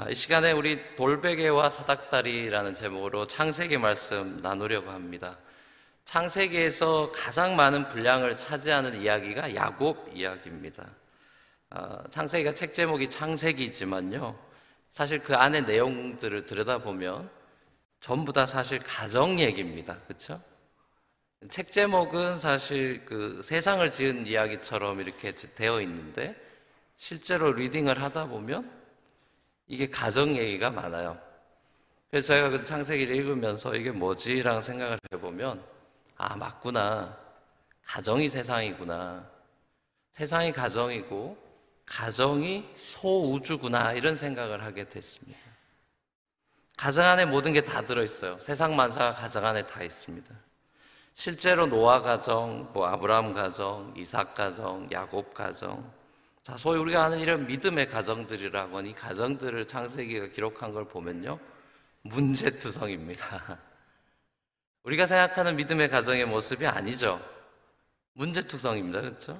아, 이 시간에 우리 돌베개와 사닥다리라는 제목으로 창세기 말씀 나누려고 합니다. 창세기에서 가장 많은 분량을 차지하는 이야기가 야곱 이야기입니다. 아, 창세기가 책 제목이 창세기지만요. 사실 그 안에 내용들을 들여다보면 전부 다 사실 가정 얘기입니다. 그렇죠? 책 제목은 사실 그 세상을 지은 이야기처럼 이렇게 되어 있는데 실제로 리딩을 하다 보면 이게 가정 얘기가 많아요. 그래서 제가 그 창세기를 읽으면서 이게 뭐지라는 생각을 해보면 아 맞구나 가정이 세상이구나 세상이 가정이고 가정이 소우주구나 이런 생각을 하게 됐습니다. 가정 안에 모든 게 다 들어있어요. 세상 만사가 가정 안에 다 있습니다. 실제로 노아 가정, 뭐 아브라함 가정, 이삭 가정, 야곱 가정, 자 소위 우리가 아는 이런 믿음의 가정들이라고 하는 이 가정들을 창세기가 기록한 걸 보면요 문제투성입니다. 우리가 생각하는 믿음의 가정의 모습이 아니죠. 문제투성입니다, 그렇죠?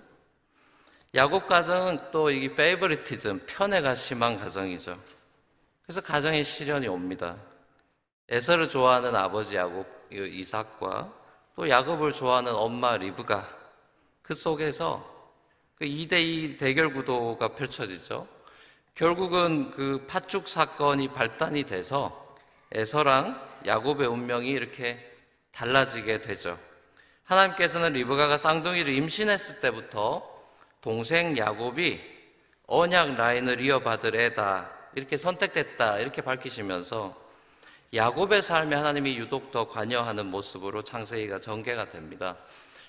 야곱 가정은 또 이게 favoritism, 편애가 심한 가정이죠. 그래서 가정에 시련이 옵니다. 에서를 좋아하는 아버지 야곱, 이삭과 또 야곱을 좋아하는 엄마 리브가 그 속에서 그 2대2 대결 구도가 펼쳐지죠. 결국은 그 팥죽 사건이 발단이 돼서 에서랑 야곱의 운명이 이렇게 달라지게 되죠. 하나님께서는 리브가가 쌍둥이를 임신했을 때부터 동생 야곱이 언약 라인을 이어받을 애다. 이렇게 선택됐다. 이렇게 밝히시면서 야곱의 삶에 하나님이 유독 더 관여하는 모습으로 창세기가 전개가 됩니다.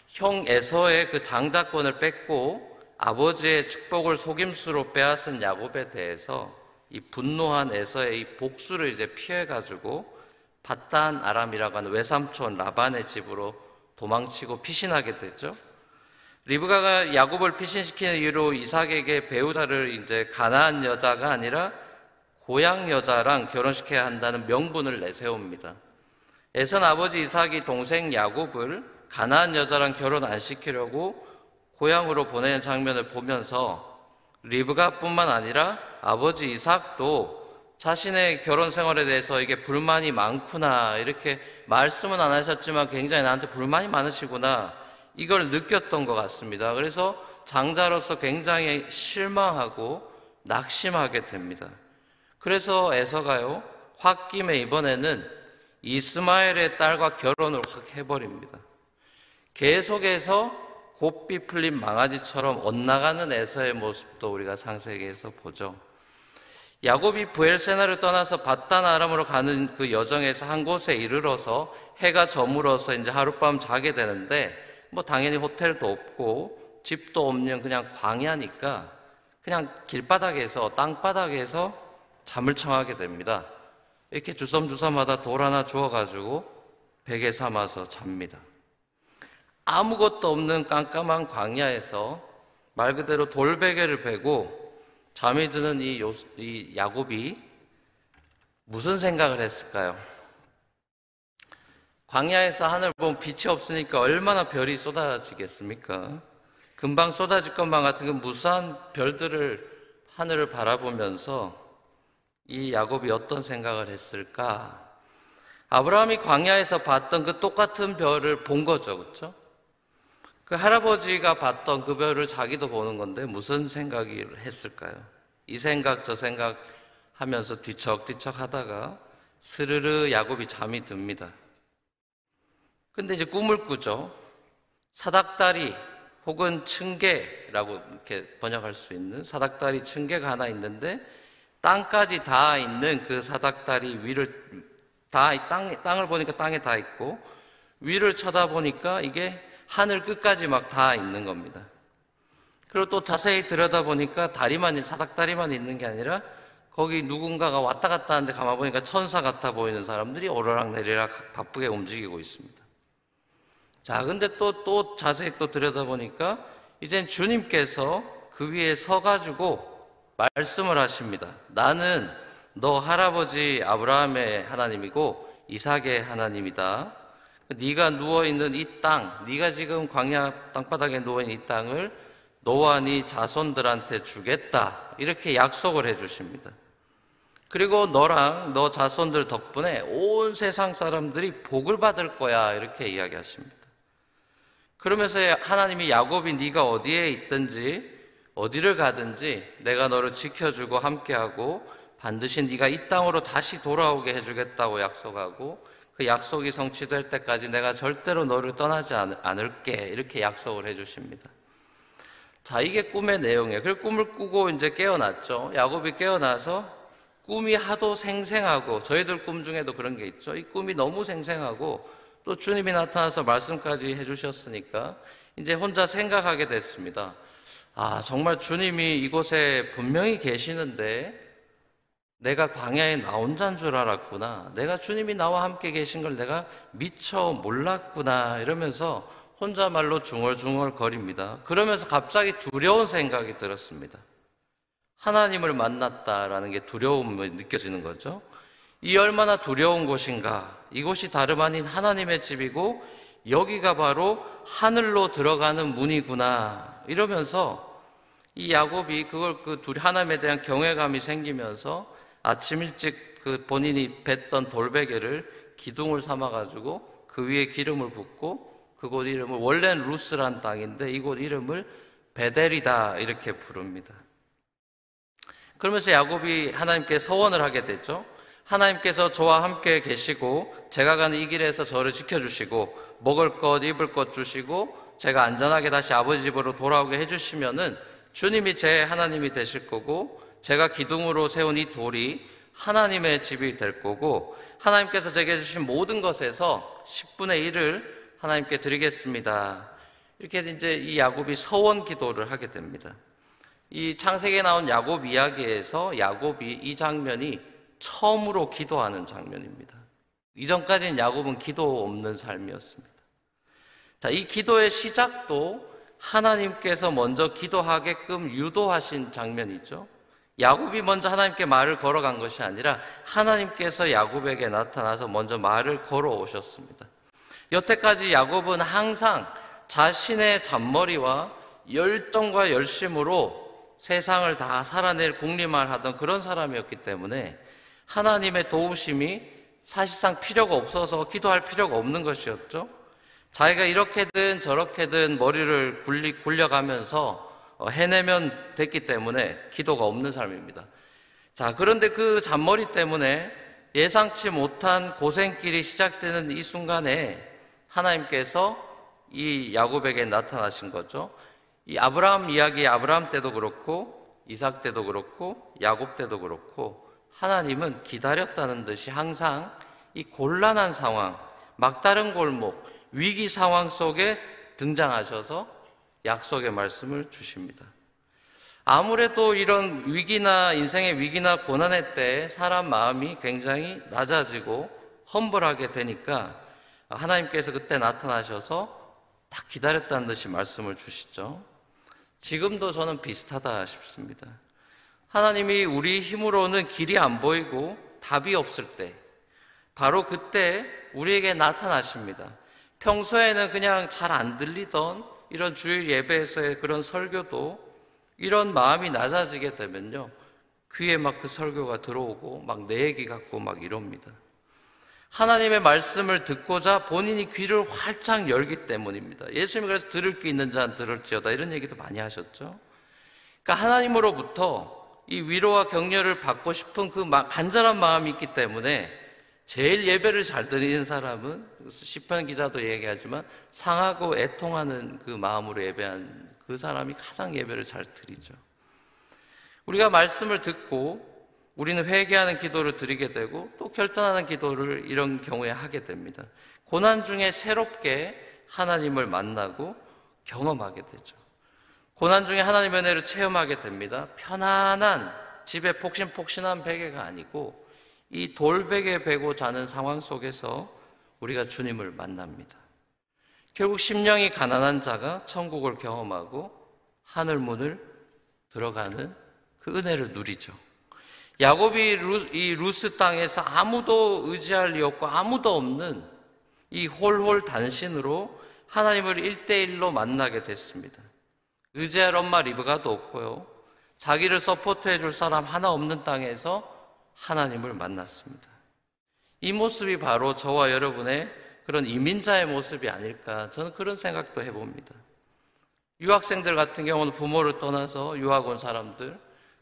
형 에서의 그 장자권을 뺏고 아버지의 축복을 속임수로 빼앗은 야곱에 대해서 이 분노한 에서의 이 복수를 이제 피해가지고 바단 아람이라고 하는 외삼촌 라반의 집으로 도망치고 피신하게 되죠. 리브가가 야곱을 피신시키는 이유로 이삭에게 배우자를 이제 가나안 여자가 아니라 고향 여자랑 결혼시켜야 한다는 명분을 내세웁니다. 에선 아버지 이삭이 동생 야곱을 가나안 여자랑 결혼 안 시키려고 고향으로 보내는 장면을 보면서 리브가뿐만 아니라 아버지 이삭도 자신의 결혼 생활에 대해서 이게 불만이 많구나 이렇게 말씀은 안 하셨지만 굉장히 나한테 불만이 많으시구나 이걸 느꼈던 것 같습니다. 그래서 장자로서 굉장히 실망하고 낙심하게 됩니다. 그래서 에서가요, 홧김에 이번에는 이스마엘의 딸과 결혼을 확 해버립니다. 계속해서 곱비 풀린 망아지처럼 엇나가는 에서의 모습도 우리가 상세기에서 보죠. 야곱이 부엘세나를 떠나서 바단 아람으로 가는 그 여정에서 한 곳에 이르러서 해가 저물어서 이제 하룻밤 자게 되는데 뭐 당연히 호텔도 없고 집도 없는 그냥 광야니까 그냥 길바닥에서 땅바닥에서 잠을 청하게 됩니다. 이렇게 주섬주섬하다 돌 하나 주워가지고 베개 삼아서 잡니다. 아무것도 없는 깜깜한 광야에서 말 그대로 돌베개를 베고 잠이 드는 이, 요, 이 야곱이 무슨 생각을 했을까요? 광야에서 하늘 보면 빛이 없으니까 얼마나 별이 쏟아지겠습니까? 금방 쏟아질 것만 같은 그 무수한 별들을 하늘을 바라보면서 이 야곱이 어떤 생각을 했을까? 아브라함이 광야에서 봤던 그 똑같은 별을 본 거죠, 그렇죠? 그 할아버지가 봤던 그 별을 자기도 보는 건데 무슨 생각을 했을까요? 이 생각 저 생각 하면서 뒤척뒤척 하다가 스르르 야곱이 잠이 듭니다. 근데 이제 꿈을 꾸죠. 사닥다리 혹은 층계라고 이렇게 번역할 수 있는 사닥다리 층계가 하나 있는데 땅까지 다 있는 그 사닥다리 위를 다 땅, 땅을 보니까 땅에 다 있고 위를 쳐다보니까 이게 하늘 끝까지 막 다 있는 겁니다. 그리고 또 자세히 들여다보니까 다리만, 사닥다리만 있는 게 아니라 거기 누군가가 왔다 갔다 하는데 가만 보니까 천사 같아 보이는 사람들이 오르락 내리락 바쁘게 움직이고 있습니다. 자, 근데 또, 또 자세히 또 들여다보니까 이젠 주님께서 그 위에 서가지고 말씀을 하십니다. 나는 너 할아버지 아브라함의 하나님이고 이삭의 하나님이다. 네가 누워 있는 이 땅, 네가 지금 광야 땅바닥에 누워 있는 이 땅을 너와 네 자손들한테 주겠다. 이렇게 약속을 해 주십니다. 그리고 너랑 너 자손들 덕분에 온 세상 사람들이 복을 받을 거야. 이렇게 이야기하십니다. 그러면서 하나님이 야곱이 네가 어디에 있든지 어디를 가든지 내가 너를 지켜주고 함께하고 반드시 네가 이 땅으로 다시 돌아오게 해주겠다고 약속하고 그 약속이 성취될 때까지 내가 절대로 너를 떠나지 않을게 이렇게 약속을 해주십니다. 자 이게 꿈의 내용이에요. 그 꿈을 꾸고 이제 깨어났죠. 야곱이 깨어나서 꿈이 하도 생생하고 저희들 꿈 중에도 그런 게 있죠. 이 꿈이 너무 생생하고 또 주님이 나타나서 말씀까지 해주셨으니까 이제 혼자 생각하게 됐습니다. 아, 정말 주님이 이곳에 분명히 계시는데 내가 광야에 나 혼자인 줄 알았구나. 내가 주님이 나와 함께 계신 걸 내가 미처 몰랐구나. 이러면서 혼자말로 중얼중얼 거립니다. 그러면서 갑자기 두려운 생각이 들었습니다. 하나님을 만났다라는 게 두려움이 느껴지는 거죠. 이 얼마나 두려운 곳인가. 이곳이 다름 아닌 하나님의 집이고 여기가 바로 하늘로 들어가는 문이구나. 이러면서 이 야곱이 그걸 그 둘이 하나님에 대한 경외감이 생기면서 아침 일찍 그 본인이 뱉던 돌베개를 기둥을 삼아 가지고 그 위에 기름을 붓고 그곳 이름을 원래는 루스란 땅인데 이곳 이름을 베델이다 이렇게 부릅니다. 그러면서 야곱이 하나님께 서원을 하게 되죠. 하나님께서 저와 함께 계시고 제가 가는 이 길에서 저를 지켜주시고 먹을 것 입을 것 주시고 제가 안전하게 다시 아버지 집으로 돌아오게 해주시면은 주님이 제 하나님이 되실 거고 제가 기둥으로 세운 이 돌이 하나님의 집이 될 거고 하나님께서 제게 주신 모든 것에서 10분의 1을 하나님께 드리겠습니다. 이렇게 이제 이 야곱이 서원 기도를 하게 됩니다. 이 창세기에 나온 야곱 이야기에서 야곱이 이 장면이 처음으로 기도하는 장면입니다. 이전까지는 야곱은 기도 없는 삶이었습니다. 자, 이 기도의 시작도 하나님께서 먼저 기도하게끔 유도하신 장면이죠. 야곱이 먼저 하나님께 말을 걸어간 것이 아니라 하나님께서 야곱에게 나타나서 먼저 말을 걸어 오셨습니다. 여태까지 야곱은 항상 자신의 잔머리와 열정과 열심으로 세상을 다 살아낼 공리만 하던 그런 사람이었기 때문에 하나님의 도우심이 사실상 필요가 없어서 기도할 필요가 없는 것이었죠. 자기가 이렇게든 저렇게든 머리를 굴리, 굴려가면서 어, 해내면 됐기 때문에 기도가 없는 삶입니다. 자, 그런데 그 잔머리 때문에 예상치 못한 고생길이 시작되는 이 순간에 하나님께서 이 야곱에게 나타나신 거죠. 이 아브라함 이야기 아브라함 때도 그렇고 이삭 때도 그렇고 야곱 때도 그렇고 하나님은 기다렸다는 듯이 항상 이 곤란한 상황, 막다른 골목, 위기 상황 속에 등장하셔서 약속의 말씀을 주십니다. 아무래도 이런 위기나 인생의 위기나 고난의 때 사람 마음이 굉장히 낮아지고 험불하게 되니까 하나님께서 그때 나타나셔서 딱 기다렸다는 듯이 말씀을 주시죠. 지금도 저는 비슷하다 싶습니다. 하나님이 우리 힘으로는 길이 안 보이고 답이 없을 때, 바로 그때 우리에게 나타나십니다. 평소에는 그냥 잘 안 들리던 이런 주일 예배에서의 그런 설교도 이런 마음이 낮아지게 되면요. 귀에 막 그 설교가 들어오고 막 내 얘기 같고 막 이럽니다. 하나님의 말씀을 듣고자 본인이 귀를 활짝 열기 때문입니다. 예수님이 그래서 들을 게 있는 자는 들을지어다 이런 얘기도 많이 하셨죠. 그러니까 하나님으로부터 이 위로와 격려를 받고 싶은 그 간절한 마음이 있기 때문에 제일 예배를 잘 드리는 사람은 시편 기자도 얘기하지만 상하고 애통하는 그 마음으로 예배한 그 사람이 가장 예배를 잘 드리죠. 우리가 말씀을 듣고 우리는 회개하는 기도를 드리게 되고 또 결단하는 기도를 이런 경우에 하게 됩니다. 고난 중에 새롭게 하나님을 만나고 경험하게 되죠. 고난 중에 하나님의 은혜를 체험하게 됩니다. 편안한 집에 폭신폭신한 베개가 아니고 이 돌베개 베고 자는 상황 속에서 우리가 주님을 만납니다. 결국 심령이 가난한 자가 천국을 경험하고 하늘 문을 들어가는 그 은혜를 누리죠. 야곱이 루, 이 루스 땅에서 아무도 의지할 이 없고 아무도 없는 이 홀홀 단신으로 하나님을 일대일로 만나게 됐습니다. 의지할 엄마 리브가도 없고요. 자기를 support해 줄 사람 하나 없는 땅에서 하나님을 만났습니다. 이 모습이 바로 저와 여러분의 그런 이민자의 모습이 아닐까 저는 그런 생각도 해봅니다. 유학생들 같은 경우는 부모를 떠나서 유학 온 사람들,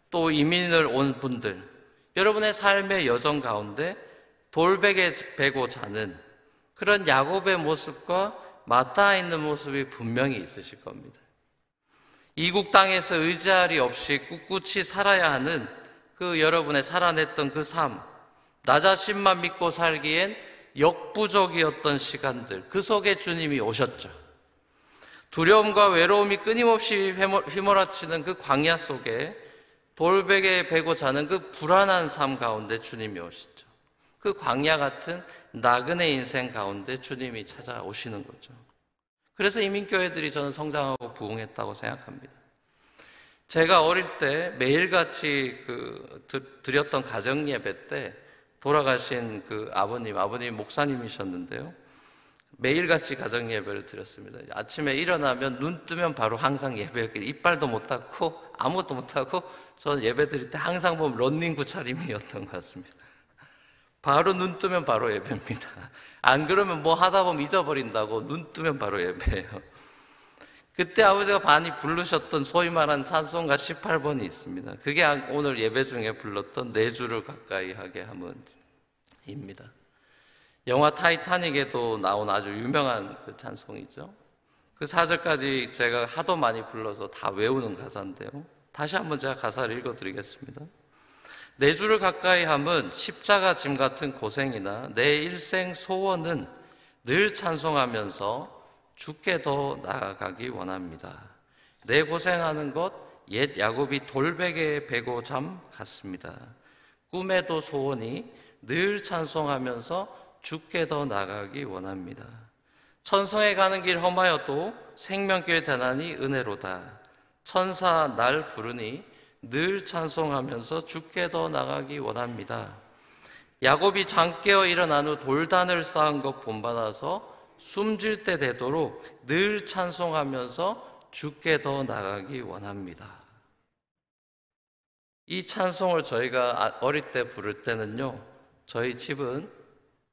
또 이민을 온 분들, 여러분의 삶의 여정 가운데 돌베개 베고 자는 그런 야곱의 모습과 맞닿아 있는 모습이 분명히 있으실 겁니다. 이국 땅에서 의지할 없이 꿋꿋이 살아야 하는 그 여러분의 살아냈던 그 삶, 나 자신만 믿고 살기엔 역부족이었던 시간들, 그 속에 주님이 오셨죠. 두려움과 외로움이 끊임없이 휘몰아치는 그 광야 속에 돌베개 베고 자는 그 불안한 삶 가운데 주님이 오시죠. 그 광야 같은 나그네 인생 가운데 주님이 찾아오시는 거죠. 그래서 이민교회들이 저는 성장하고 부흥했다고 생각합니다. 제가 어릴 때 매일같이 그 드렸던 가정 예배 때 돌아가신 그 아버님, 아버님 목사님이셨는데요. 매일같이 가정 예배를 드렸습니다. 아침에 일어나면 눈 뜨면 바로 항상 예배였기 이빨도 못 닦고 아무것도 못 하고 저는 예배 드릴 때 항상 보면 런닝구 차림이었던 것 같습니다. 바로 눈 뜨면 바로 예배입니다. 안 그러면 뭐 하다 보면 잊어버린다고 눈 뜨면 바로 예배예요. 그때 아버지가 많이 부르셨던 소위 말한 찬송가 18번이 있습니다. 그게 오늘 예배 중에 불렀던 내 주를 가까이 하게 함은입니다. 영화 타이타닉에도 나온 아주 유명한 그 찬송이죠. 그 4절까지 제가 하도 많이 불러서 다 외우는 가사인데요. 다시 한번 제가 가사를 읽어 드리겠습니다. 내 주를 가까이 함은 십자가 짐 같은 고생이나 내 일생 소원은 늘 찬송하면서 주께 더 나아가기 원합니다. 내 고생하는 것 옛 야곱이 돌베개에 베고 잠 같습니다. 꿈에도 소원이 늘 찬송하면서 죽게 더 나가기 원합니다. 천성에 가는 길 험하여도 생명길 대난이 은혜로다. 천사 날 부르니 늘 찬송하면서 죽게 더 나가기 원합니다. 야곱이 잠 깨어 일어난 후 돌단을 쌓은 것 본받아서 숨질 때 되도록 늘 찬송하면서 죽게 더 나가기 원합니다. 이 찬송을 저희가 아, 어릴 때 부를 때는요, 저희 집은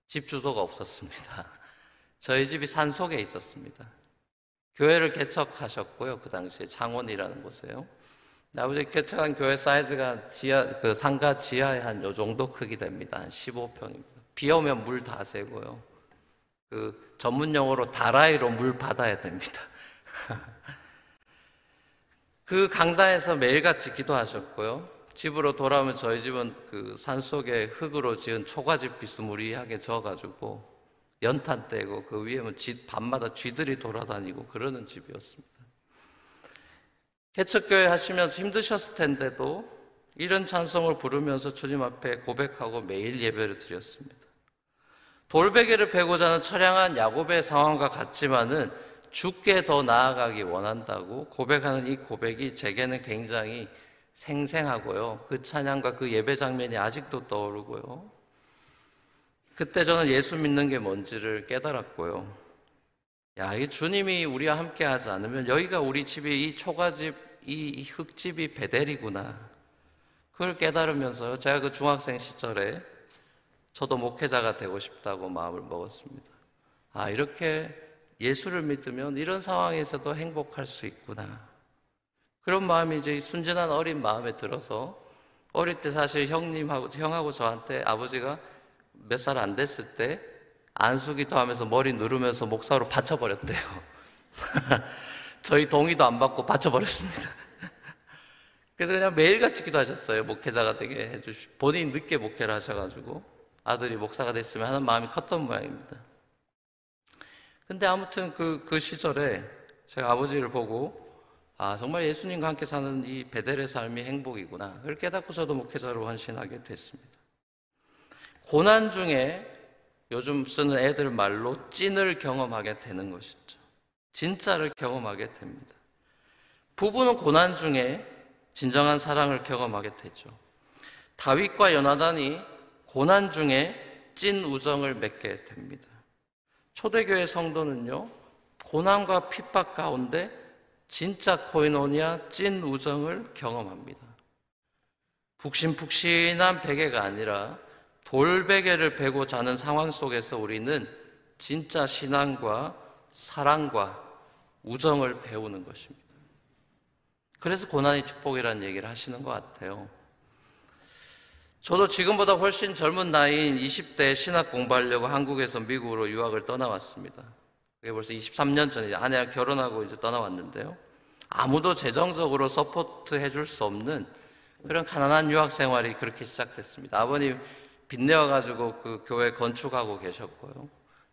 집 주소가 없었습니다. 저희 집이 산 속에 있었습니다. 교회를 개척하셨고요, 그 당시에 장원이라는 곳에요. 아버지 개척한 교회 사이즈가 지하, 그 상가 지하에 한 요 정도 크기 됩니다. 한 15평입니다. 비 오면 물 다 새고요. 그 전문 용어로 다라이로 물 받아야 됩니다. 그 강단에서 매일같이 기도하셨고요. 집으로 돌아오면 저희 집은 그 산속에 흙으로 지은 초가집 비스무리하게 져가지고 연탄 떼고 그 위에 집 밤마다 쥐들이 돌아다니고 그러는 집이었습니다. 개척교회 하시면서 힘드셨을 텐데도 이런 찬송을 부르면서 주님 앞에 고백하고 매일 예배를 드렸습니다. 돌베개를 베고자 하는 처량한 야곱의 상황과 같지만은 죽게 더 나아가기 원한다고 고백하는 이 고백이 제게는 굉장히 생생하고요. 그 찬양과 그 예배 장면이 아직도 떠오르고요. 그때 저는 예수 믿는 게 뭔지를 깨달았고요. 야, 이 주님이 우리와 함께 하지 않으면 여기가 우리 집이 이 초가집, 이 흙집이 베델이구나. 그걸 깨달으면서요. 제가 그 중학생 시절에 저도 목회자가 되고 싶다고 마음을 먹었습니다. 아, 이렇게 예수를 믿으면 이런 상황에서도 행복할 수 있구나. 그런 마음이 이제 순진한 어린 마음에 들어서 어릴 때 사실 형님하고, 형하고 저한테 아버지가 몇 살 안 됐을 때 안수기도 하면서 머리 누르면서 목사로 받쳐버렸대요. 저희 동의도 안 받고 받쳐버렸습니다. 그래서 그냥 매일같이 기도하셨어요. 목회자가 되게 해주시 본인이 늦게 목회를 하셔가지고. 아들이 목사가 됐으면 하는 마음이 컸던 모양입니다. 근데 아무튼 그, 그 시절에 제가 아버지를 보고 아, 정말 예수님과 함께 사는 이 베델의 삶이 행복이구나. 그걸 깨닫고 저도 목회자로 헌신하게 됐습니다. 고난 중에 요즘 쓰는 애들 말로 찐을 경험하게 되는 것이죠. 진짜를 경험하게 됩니다. 부부는 고난 중에 진정한 사랑을 경험하게 되죠. 다윗과 연하단이 고난 중에 찐 우정을 맺게 됩니다. 초대교회 성도는요, 고난과 핍박 가운데 진짜 코이노니아 찐 우정을 경험합니다. 푹신푹신한 베개가 아니라 돌베개를 베고 자는 상황 속에서 우리는 진짜 신앙과 사랑과 우정을 배우는 것입니다. 그래서 고난이 축복이라는 얘기를 하시는 것 같아요. 저도 지금보다 훨씬 젊은 나이인 20대 신학 공부하려고 한국에서 미국으로 유학을 떠나왔습니다. 그게 벌써 23년 전에 아내랑 결혼하고 이제 떠나왔는데요. 아무도 재정적으로 support 해줄 수 없는 그런 가난한 유학 생활이 그렇게 시작됐습니다. 아버님 빚내어가지고 그 교회 건축하고 계셨고요.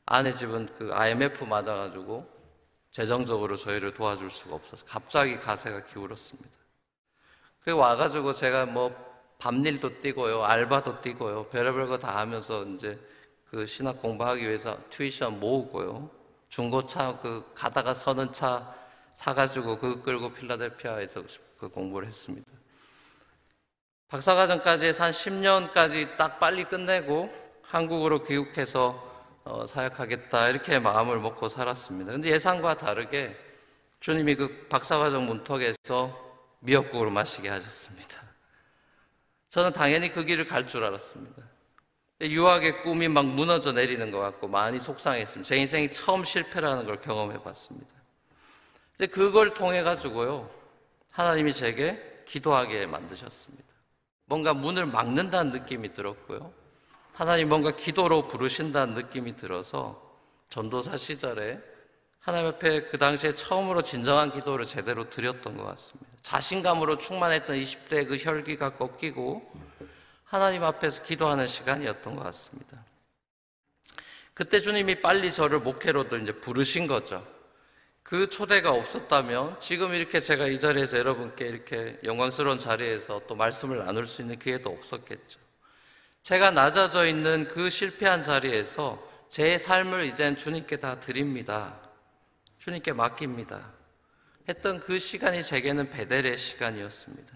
아내 집은 그 IMF 맞아가지고 재정적으로 저희를 도와줄 수가 없어서 갑자기 가세가 기울었습니다. 그 와가지고 제가 뭐 밤일도 뛰고요, 알바도 뛰고요, 별의별 거 다 하면서 이제 그 신학 공부하기 위해서 튜이션 모으고요. 중고차 그 가다가 서는 차 사가지고 그 끌고 필라델피아에서 그 공부를 했습니다. 박사과정까지 한 10년까지 딱 빨리 끝내고 한국으로 귀국해서 어, 사역하겠다 이렇게 마음을 먹고 살았습니다. 근데 예상과 다르게 주님이 그 박사과정 문턱에서 미역국으로 마시게 하셨습니다. 저는 당연히 그 길을 갈 줄 알았습니다. 유학의 꿈이 막 무너져 내리는 것 같고 많이 속상했습니다. 제 인생이 처음 실패라는 걸 경험해 봤습니다. 이제 그걸 통해 가지고요. 하나님이 제게 기도하게 만드셨습니다. 뭔가 문을 막는다는 느낌이 들었고요. 하나님 뭔가 기도로 부르신다는 느낌이 들어서 전도사 시절에 하나님 앞에 그 당시에 처음으로 진정한 기도를 제대로 드렸던 것 같습니다. 자신감으로 충만했던 20대의 그 혈기가 꺾이고 하나님 앞에서 기도하는 시간이었던 것 같습니다. 그때 주님이 빨리 저를 목회로도 이제 부르신 거죠. 그 초대가 없었다면 지금 이렇게 제가 이 자리에서 여러분께 이렇게 영광스러운 자리에서 또 말씀을 나눌 수 있는 기회도 없었겠죠. 제가 낮아져 있는 그 실패한 자리에서 제 삶을 이젠 주님께 다 드립니다. 주님께 맡깁니다. 했던 그 시간이 제게는 베델의 시간이었습니다.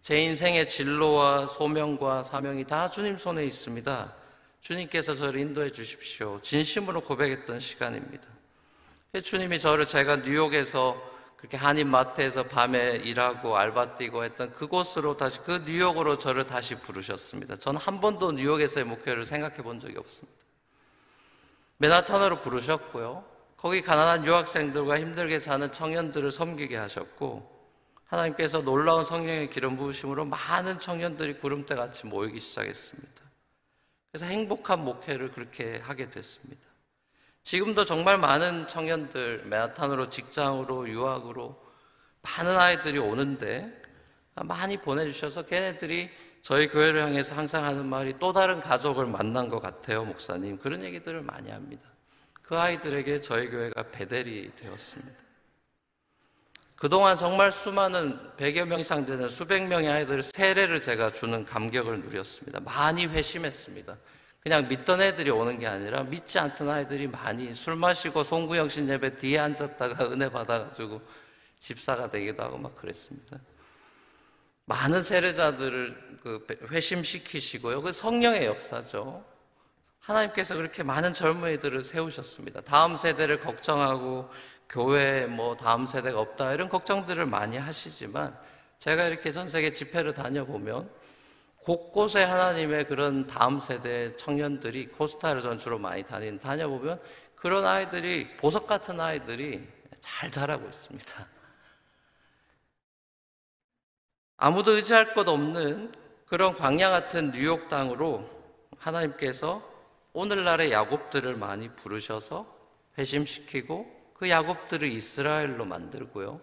제 인생의 진로와 소명과 사명이 다 주님 손에 있습니다. 주님께서 저를 인도해 주십시오. 진심으로 고백했던 시간입니다. 주님이 저를 제가 뉴욕에서 그렇게 한인 마트에서 밤에 일하고 알바 뛰고 했던 그곳으로 다시 그 뉴욕으로 저를 다시 부르셨습니다. 저는 한 번도 뉴욕에서의 목표를 생각해 본 적이 없습니다. 맨하탄으로 부르셨고요. 거기 가난한 유학생들과 힘들게 사는 청년들을 섬기게 하셨고 하나님께서 놀라운 성령의 기름 부으심으로 많은 청년들이 구름대 같이 모이기 시작했습니다. 그래서 행복한 목회를 그렇게 하게 됐습니다. 지금도 정말 많은 청년들 맨하탄으로 직장으로 유학으로 많은 아이들이 오는데 많이 보내주셔서 걔네들이 저희 교회를 향해서 항상 하는 말이 또 다른 가족을 만난 것 같아요, 목사님. 그런 얘기들을 많이 합니다. 그 아이들에게 저희 교회가 베델이 되었습니다. 그동안 정말 수많은 100여 명 이상 되는 수백 명의 아이들을 세례를 제가 주는 감격을 누렸습니다. 많이 회심했습니다. 그냥 믿던 애들이 오는 게 아니라 믿지 않던 아이들이 많이 술 마시고 송구영신 예배 뒤에 앉았다가 은혜 받아가지고 집사가 되기도 하고 막 그랬습니다. 많은 세례자들을 그 회심시키시고요. 그 성령의 역사죠. 하나님께서 그렇게 많은 젊은이들을 세우셨습니다. 다음 세대를 걱정하고 교회 뭐 다음 세대가 없다 이런 걱정들을 많이 하시지만 제가 이렇게 전 세계 집회를 다녀보면 곳곳에 하나님의 그런 다음 세대 청년들이 코스타를 전 주로 많이 다닌 다녀보면 그런 아이들이 보석 같은 아이들이 잘 자라고 있습니다. 아무도 의지할 것 없는 그런 광야 같은 뉴욕 땅으로 하나님께서 오늘날의 야곱들을 많이 부르셔서 회심시키고 그 야곱들을 이스라엘로 만들고요.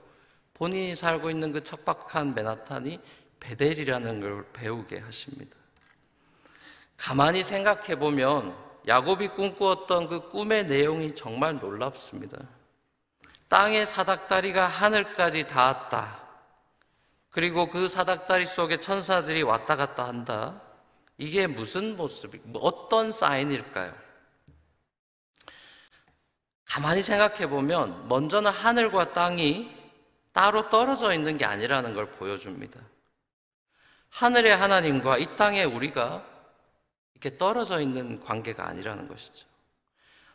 본인이 살고 있는 그 척박한 메나탄이 베델이라는 걸 배우게 하십니다. 가만히 생각해 보면 야곱이 꿈꾸었던 그 꿈의 내용이 정말 놀랍습니다. 땅의 사닥다리가 하늘까지 닿았다. 그리고 그 사닥다리 속에 천사들이 왔다 갔다 한다. 이게 무슨 모습이, 어떤 사인일까요? 가만히 생각해 보면, 먼저는 하늘과 땅이 따로 떨어져 있는 게 아니라는 걸 보여줍니다. 하늘의 하나님과 이 땅에 우리가 이렇게 떨어져 있는 관계가 아니라는 것이죠.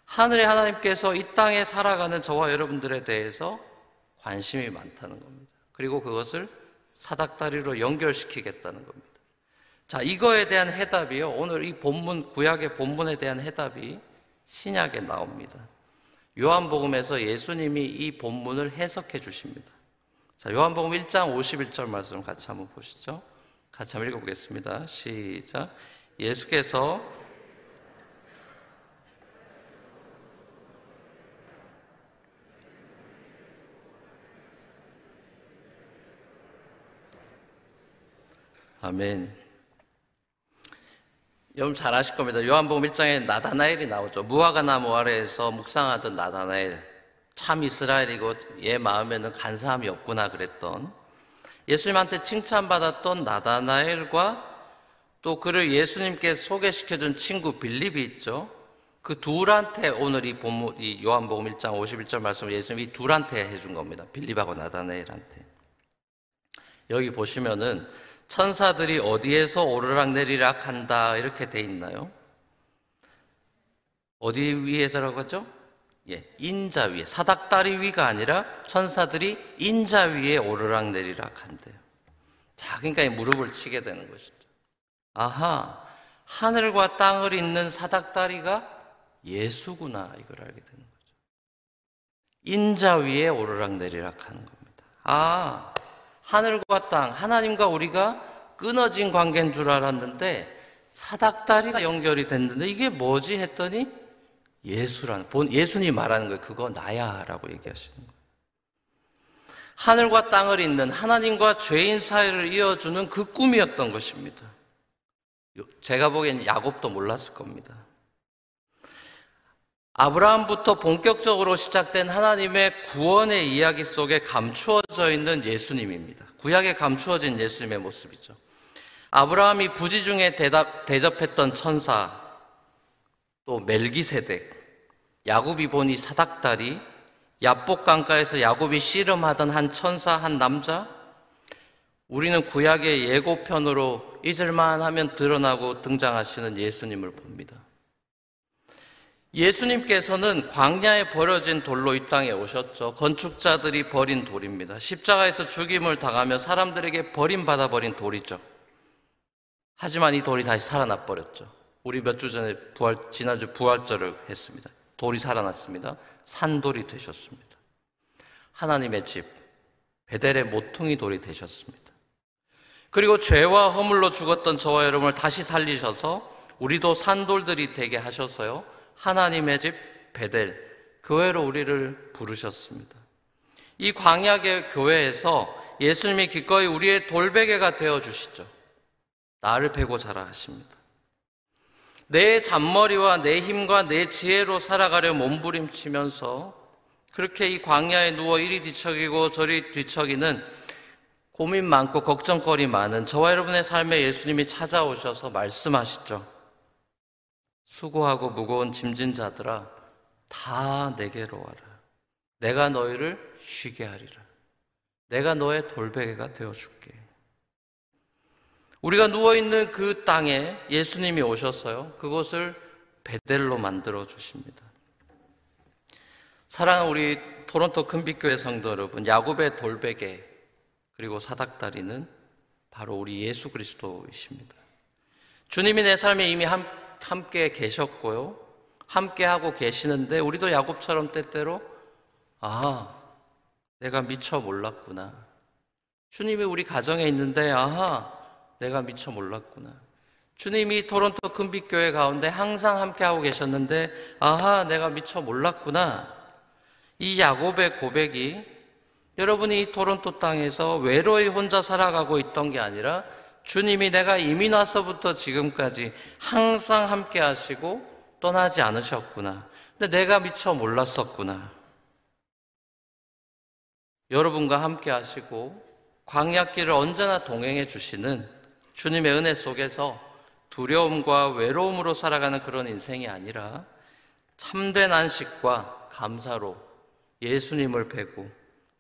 하늘의 하나님께서 이 땅에 살아가는 저와 여러분들에 대해서 관심이 많다는 겁니다. 그리고 그것을 사닥다리로 연결시키겠다는 겁니다. 자, 이거에 대한 해답이요. 오늘 이 본문, 구약의 본문에 대한 해답이 신약에 나옵니다. 요한복음에서 예수님이 이 본문을 해석해 주십니다. 자, 요한복음 1장 51절 말씀 같이 한번 보시죠. 같이 한번 읽어보겠습니다. 시작. 예수께서 아멘. 여러분 잘 아실 겁니다. 요한복음 1장에 나다나엘이 나오죠. 무화과 나무 아래에서 묵상하던 나다나엘. 참 이스라엘이고 얘 마음에는 간사함이 없구나 그랬던 예수님한테 칭찬받았던 나다나엘과 또 그를 예수님께 소개시켜준 친구 빌립이 있죠. 그 둘한테 오늘 이 본문, 이 요한복음 1장 51절 말씀을 예수님이 둘한테 해준 겁니다. 빌립하고 나다나엘한테. 여기 보시면은 천사들이 어디에서 오르락 내리락 한다 이렇게 돼 있나요? 어디 위에서라고 하죠? 예, 인자 위에 사닥다리 위가 아니라 천사들이 인자 위에 오르락 내리락 한대요. 자, 그러니까 이 무릎을 치게 되는 것이죠. 아하, 하늘과 땅을 잇는 사닥다리가 예수구나 이걸 알게 되는 거죠. 인자 위에 오르락 내리락 하는 겁니다. 아, 하늘과 땅, 하나님과 우리가 끊어진 관계인 줄 알았는데 사닥다리가 연결이 됐는데 이게 뭐지 했더니 예수라는 본 예수님 말하는 거예요. 그거 나야라고 얘기하시는 거예요. 하늘과 땅을 잇는 하나님과 죄인 사이를 이어주는 그 꿈이었던 것입니다. 제가 보기엔 야곱도 몰랐을 겁니다. 아브라함부터 본격적으로 시작된 하나님의 구원의 이야기 속에 감추어져 있는 예수님입니다. 구약에 감추어진 예수님의 모습이죠. 아브라함이 부지 중에 대답, 대접했던 천사, 또 멜기세덱, 야곱이 보니 사닥다리, 야복 강가에서 야곱이 씨름하던 한 천사, 한 남자, 우리는 구약의 예고편으로 잊을만 하면 드러나고 등장하시는 예수님을 봅니다. 예수님께서는 광야에 버려진 돌로 이 땅에 오셨죠. 건축자들이 버린 돌입니다. 십자가에서 죽임을 당하며 사람들에게 버림받아 버린 돌이죠. 하지만 이 돌이 다시 살아나 버렸죠. 우리 몇 주 전에 부활, 지난주 부활절을 했습니다. 돌이 살아났습니다. 산돌이 되셨습니다. 하나님의 집, 베델의 모퉁이 돌이 되셨습니다. 그리고 죄와 허물로 죽었던 저와 여러분을 다시 살리셔서 우리도 산돌들이 되게 하셔서요. 하나님의 집 베델 교회로 우리를 부르셨습니다. 이 광야의 교회에서 예수님이 기꺼이 우리의 돌베개가 되어 주시죠. 나를 베고 자라 하십니다. 내 잔머리와 내 힘과 내 지혜로 살아가려 몸부림치면서 그렇게 이 광야에 누워 이리 뒤척이고 저리 뒤척이는 고민 많고 걱정거리 많은 저와 여러분의 삶에 예수님이 찾아오셔서 말씀하시죠. 수고하고 무거운 짐진 자들아 다 내게로 와라. 내가 너희를 쉬게 하리라. 내가 너의 돌베개가 되어 줄게. 우리가 누워 있는 그 땅에 예수님이 오셔서요. 그곳을 베델로 만들어 주십니다. 사랑하는 우리 토론토 큰빛교회 성도 여러분, 야곱의 돌베개 그리고 사닥다리는 바로 우리 예수 그리스도이십니다. 주님이 내 삶에 이미 한 함께 계셨고요. 함께 하고 계시는데 우리도 야곱처럼 때때로 아, 내가 미처 몰랐구나. 주님이 우리 가정에 있는데 아하, 내가 미처 몰랐구나. 주님이 토론토 금빛교회 가운데 항상 함께 하고 계셨는데 아하, 내가 미처 몰랐구나. 이 야곱의 고백이 여러분이 이 토론토 땅에서 외로이 혼자 살아가고 있던 게 아니라 주님이 내가 이민 와서부터 지금까지 항상 함께 하시고 떠나지 않으셨구나. 근데 내가 미처 몰랐었구나. 여러분과 함께 하시고 광약길을 언제나 동행해 주시는 주님의 은혜 속에서 두려움과 외로움으로 살아가는 그런 인생이 아니라 참된 안식과 감사로 예수님을 뵈고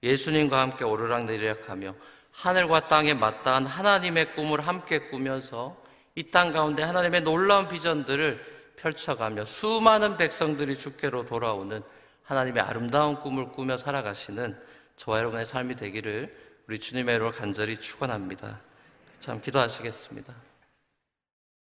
예수님과 함께 오르락내리락 하며 하늘과 땅에 맞닿은 하나님의 꿈을 함께 꾸면서 이 땅 가운데 하나님의 놀라운 비전들을 펼쳐가며 수많은 백성들이 주께로 돌아오는 하나님의 아름다운 꿈을 꾸며 살아가시는 저와 여러분의 삶이 되기를 우리 주님의 이름으로 간절히 축원합니다. 참 기도하시겠습니다.